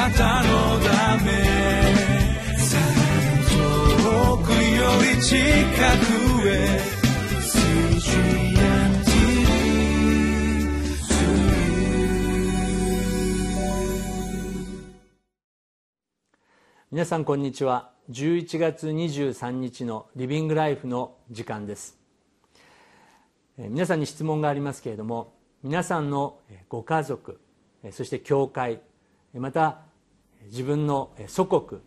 なたのため遠くより近くへ皆さんこんにちは。11月23日のリビングライフの時間です。皆さんに質問がありますけれども皆さんのご家族そして教会また自分の祖国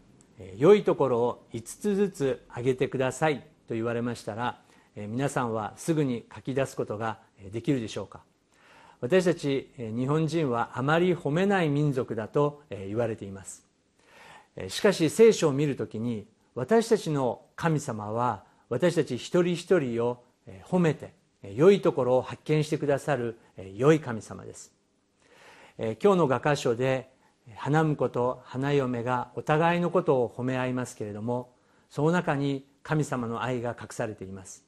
良いところを5つずつ挙げてくださいと言われましたら皆さんはすぐに書き出すことができるでしょうか。私たち日本人はあまり褒めない民族だと言われています。しかし聖書を見るときに私たちの神様は私たち一人一人を褒めて良いところを発見してくださる良い神様です。今日の画家書で花婿と花嫁がお互いのことを褒め合いますけれどもその中に神様の愛が隠されています。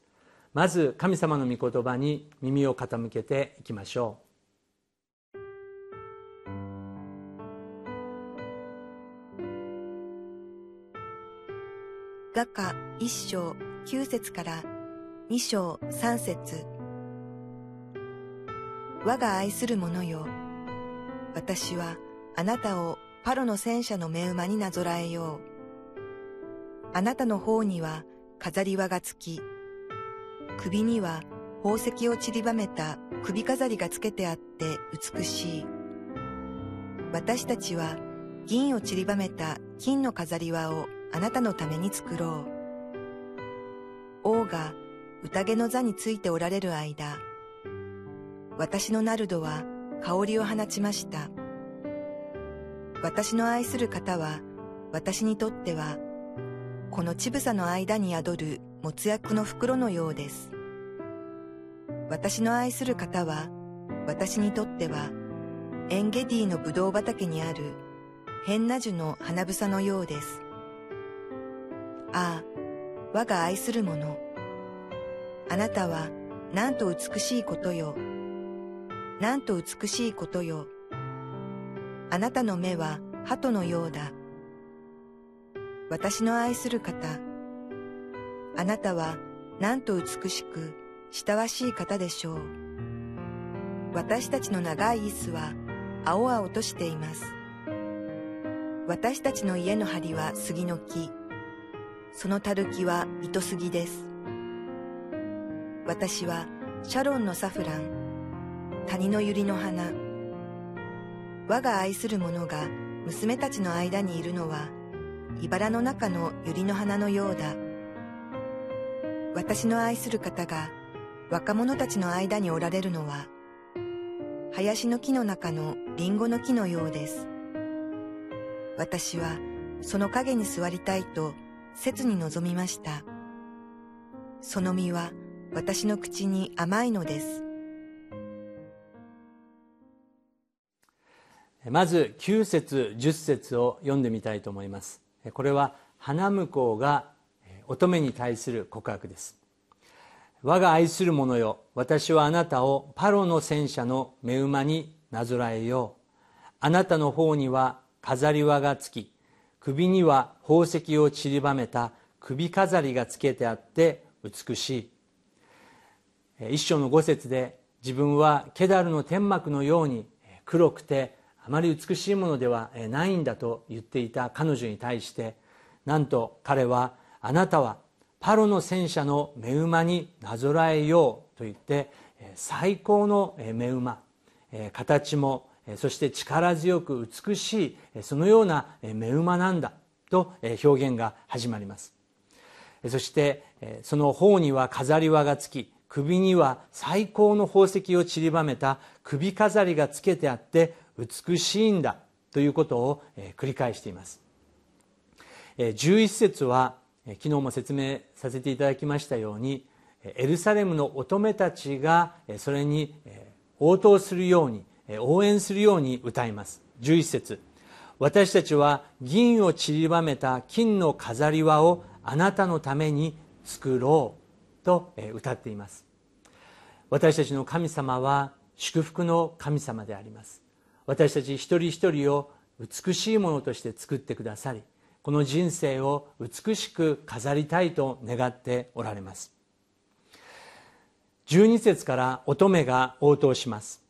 まず神様の御言葉に耳を傾けていきましょう。画家一章九節から二章三節。我が愛する者よ私はあなたをパロの戦車の目馬になぞらえようあなたの方には飾り輪がつき首には宝石を散りばめた首飾りがつけてあって美しい私たちは銀を散りばめた金の飾り輪をあなたのために作ろう。王が宴の座についておられる間、私のナルドは香りを放ちました。私の愛する方は、私にとっては、この乳房の間に宿るもつ薬の袋のようです。私の愛する方は、私にとっては、エンゲディのブドウ畑にあるヘンナ樹の花房のようです。ああ、我が愛する者。あなたは、なんと美しいことよ。なんと美しいことよ。あなたの目は鳩のようだ。私の愛する方。あなたは、なんと美しく、親しい方でしょう。私たちの長い椅子は、青々としています。私たちの家の梁は杉の木。そのたるきは糸杉です。私はシャロンのサフラン、谷の百合の花。我が愛する者が娘たちの間にいるのは、茨の中の百合の花のようだ。私の愛する方が若者たちの間におられるのは、林の木の中のリンゴの木のようです。私はその影に座りたいと切に望みました。その実は私の口に甘いのです。まず9節10節を読んでみたいと思います。これは花婿が乙女に対する告白です。我が愛する者よ、私はあなたをパロの戦車の目馬になぞらえよう。あなたの方には飾り輪がつき、首には宝石を散りばめた首飾りがつけてあって美しい一章の五節で自分はケダルの天幕のように黒くてあまり美しいものではないんだと言っていた彼女に対してなんと彼はあなたはパロの戦車の目馬になぞらえようと言って最高の目馬形もそして力強く美しいそのような目馬なんだと表現が始まります。そしてその方には飾り輪がつき首には最高の宝石を散りばめた首飾りがつけてあって美しいんだということを繰り返しています。11節は昨日も説明させていただきましたようにエルサレムの乙女たちがそれに応答するように応援するように歌います。11節。私たちは銀を散りばめた金の飾り輪をあなたのために作ろうと歌っています。私たちの神様は祝福の神様であります。私たち一人一人を美しいものとして作ってくださりこの人生を美しく飾りたいと願っておられます。12節から乙女が応答します。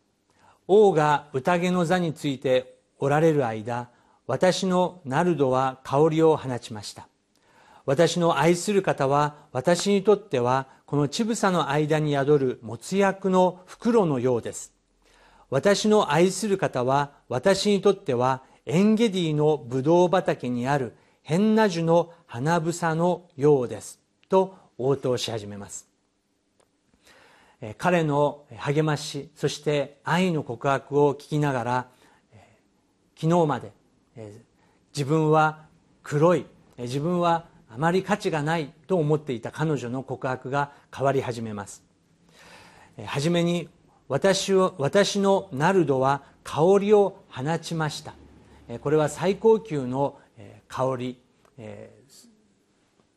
王が宴の座についておられる間私のナルドは香りを放ちました。私の愛する方は私にとってはこの乳房の間に宿るもつ薬の袋のようです。私の愛する方は私にとってはエンゲディのブドウ畑にある変な樹の花房のようです。と応答し始めます。彼の励ましそして愛の告白を聞きながら昨日まで自分は黒い自分はあまり価値がないと思っていた彼女の告白が変わり始めます。はじめに私を私のナルドは香りを放ちました。これは最高級の香り。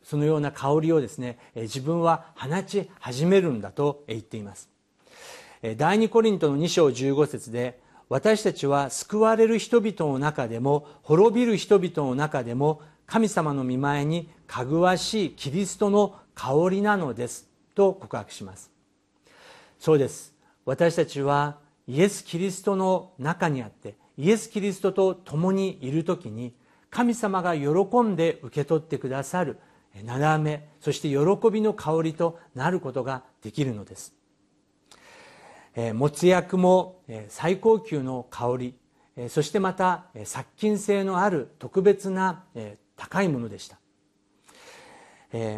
そのような香りをですね自分は放ち始めるんだと言っています。第二コリントの2章15節で私たちは救われる人々の中でも滅びる人々の中でも神様の見前にかぐわしいキリストの香りなのですと告白します。そうです。私たちはイエス・キリストの中にあってイエス・キリストと共にいる時に神様が喜んで受け取ってくださるなだめそして喜びの香りとなることができるのです。もつ薬も最高級の香りそしてまた殺菌性のある特別な高いものでした。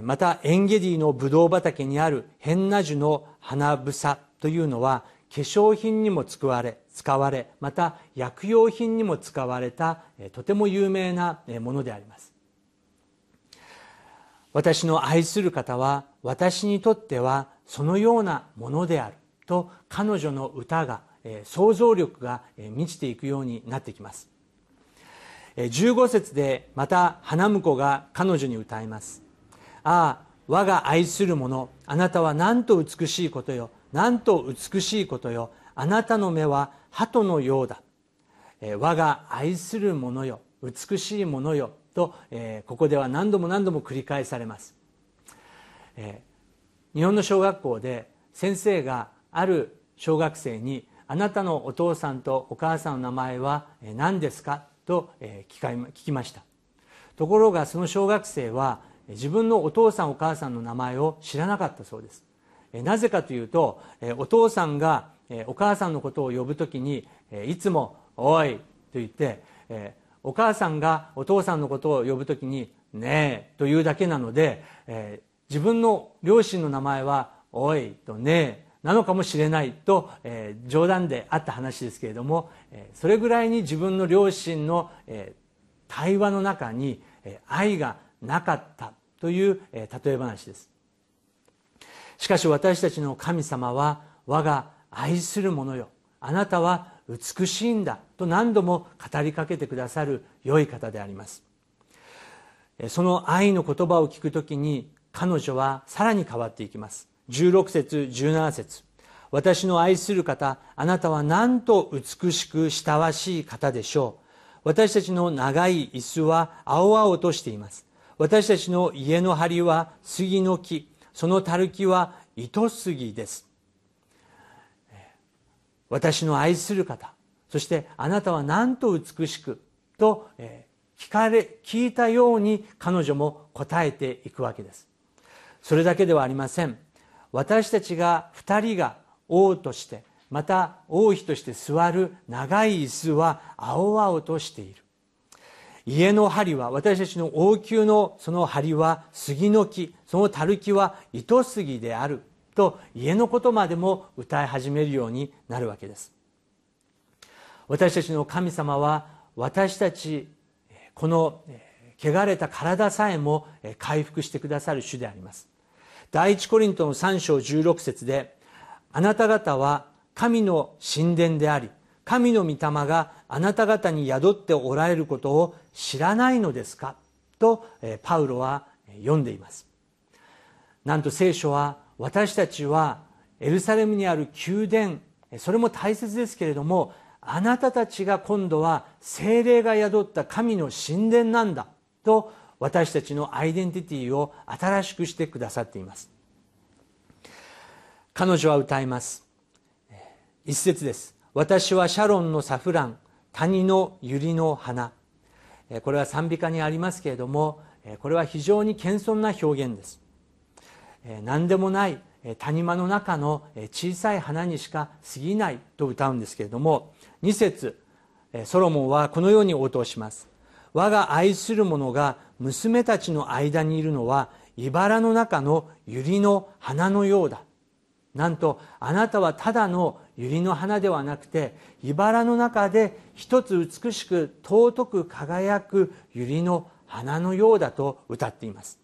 またエンゲディのブドウ畑にあるヘンナ樹の花房というのは化粧品にも使われ使われまた薬用品にも使われたとても有名なものであります。私の愛する方は私にとってはそのようなものであると彼女の歌が想像力が満ちていくようになってきます。15節でまた花婿が彼女に歌いますああ我が愛する者あなたはなんと美しいことよ。なんと美しいことよ。あなたの目は鳩のようだ、え我が愛する者よ。美しいものよ。と、えここでは何度も何度も繰り返されます、え日本の小学校で先生がある小学生に「あなたのお父さんとお母さんの名前は何ですか?」と聞きました。ところがその小学生は自分のお父さんお母さんの名前を知らなかったそうです。なぜかというとお父さんがお母さんのことを呼ぶ時にいつも「おい」と言ってお母さんがお父さんのことを呼ぶ時に「ねえ」というだけなので自分の両親の名前は「おい」と「ねえ」なのかもしれないと、冗談であった話ですけれども、それぐらいに自分の両親の、対話の中に、愛がなかったという、例え話です。しかし私たちの神様は我が愛する者よ。あなたは美しいんだ。と何度も語りかけてくださる良い方であります。その愛の言葉を聞くときに彼女はさらに変わっていきます。16節17節。私の愛する方あなたはなんと美しく親しい方でしょう。私たちの長い椅子は青々としています。私たちの家の梁は杉の木。そのたるきは糸杉です。私の愛する方そしてあなたはなんと美しくと聞かれ聞いたように彼女も答えていくわけです。それだけではありません。私たちが2人が王としてまた王妃として座る長い椅子は青々としている。家の針は私たちの王宮のその針は杉の木そのたる木は糸杉であると家のことまでも歌い始めるようになるわけです。私たちの神様は私たちこの汚れた体さえも回復してくださる主であります。第一コリントの3章16節であなた方は神の神殿であり神の御霊があなた方に宿っておられることを知らないのですか？とパウロは読んでいます。なんと聖書は私たちはエルサレムにある宮殿それも大切ですけれどもあなたたちが今度は精霊が宿った神の神殿なんだと私たちのアイデンティティを新しくしてくださっています。彼女は歌います。一節です。私はシャロンのサフラン谷の百合の花。これは賛美歌にありますけれどもこれは非常に謙遜な表現です。何でもない谷間の中の小さい花にしか過ぎないと歌うんですけれども2節ソロモンはこのように応答します。我が愛する者が娘たちの間にいるのは茨の中の百合の花のようだ。なんとあなたはただの百合の花ではなくて茨の中で一つ美しく尊く輝く百合の花のようだと歌っています。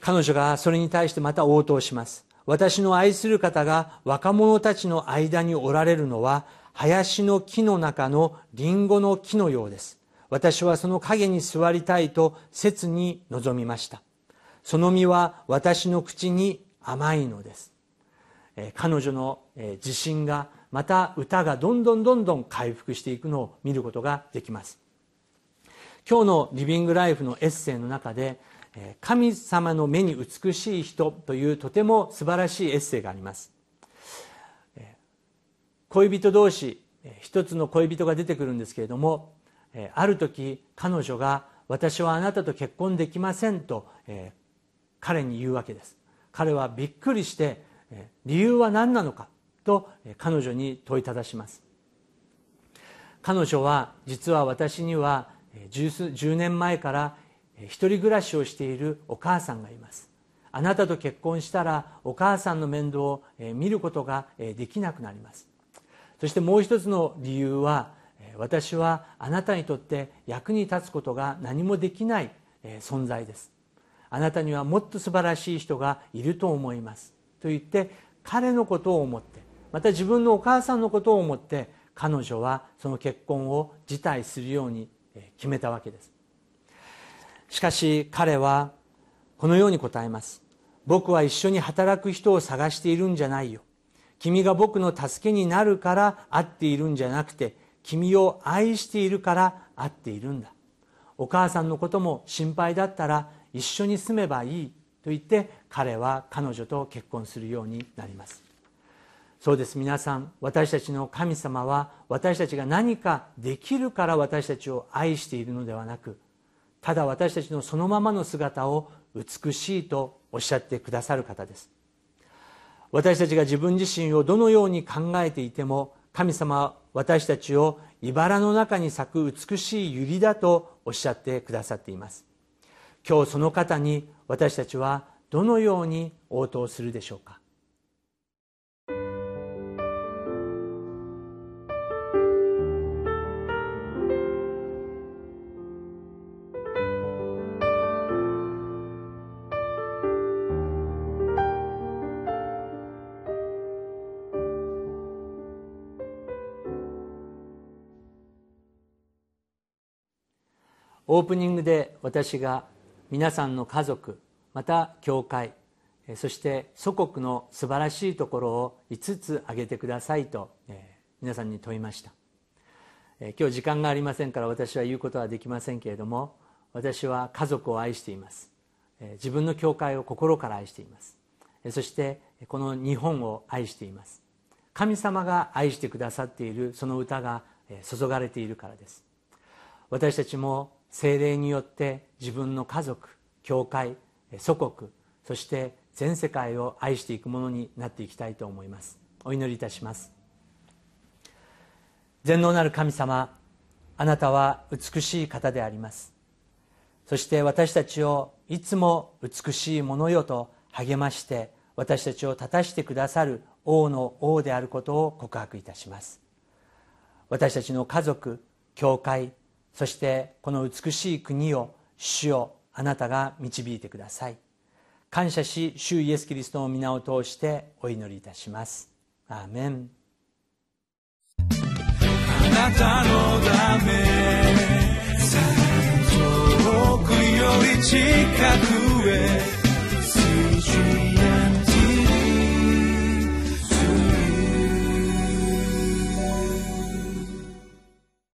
彼女がそれに対してまた応答します。私の愛する方が若者たちの間におられるのは林の木の中のリンゴの木のようです。私はその影に座りたいと切に望みました。その実は私の口に甘いのです。彼女の自信がまた歌がどんどんどんどん回復していくのを見ることができます。今日のリビングライフのエッセイの中で神様の目に美しい人というとても素晴らしいエッセイがあります。恋人同士一つの恋人が出てくるんですけれどもある時彼女が「私はあなたと結婚できません」と彼に言うわけです。彼はびっくりして理由は何なのかと彼女に問いただします。彼女は実は私には10年前から一人暮らしをしているお母さんがいます。あなたと結婚したらお母さんの面倒を見ることができなくなります。そしてもう一つの理由は私はあなたにとって役に立つことが何もできない存在です。あなたにはもっと素晴らしい人がいると思います。と言って彼のことを思ってまた自分のお母さんのことを思って彼女はその結婚を辞退するように決めたわけです。しかし彼はこのように答えます。僕は一緒に働く人を探しているんじゃないよ。君が僕の助けになるから会っているんじゃなくて君を愛しているから会っているんだ。お母さんのことも心配だったら一緒に住めばいい。と言って彼は彼女と結婚するようになります。そうです。皆さん私たちの神様は私たちが何かできるから私たちを愛しているのではなくただ私たちのそのままの姿を美しいとおっしゃってくださる方です。私たちが自分自身をどのように考えていても神様は私たちを茨の中に咲く美しい百合だとおっしゃってくださっています。今日その方に私たちはどのように応答するでしょうか？オープニングで私が皆さんの家族また教会そして祖国の素晴らしいところを5つ挙げてくださいと皆さんに問いました。今日時間がありませんから私は言うことはできませんけれども私は家族を愛しています。自分の教会を心から愛しています。そしてこの日本を愛しています。神様が愛してくださっているその歌が注がれているからです。私たちも精霊によって自分の家族教会祖国そして全世界を愛していくものになっていきたいと思います。お祈りいたします。全能なる神様あなたは美しい方であります。そして私たちをいつも美しいものよと励まして私たちを立たしてくださる王の王であることを告白いたします。私たちの家族教会そしてこの美しい国を主よあなたが導いてください。感謝し主イエス・キリストの皆を通してお祈りいたします。アーメン。あなたのため遠くより近くへ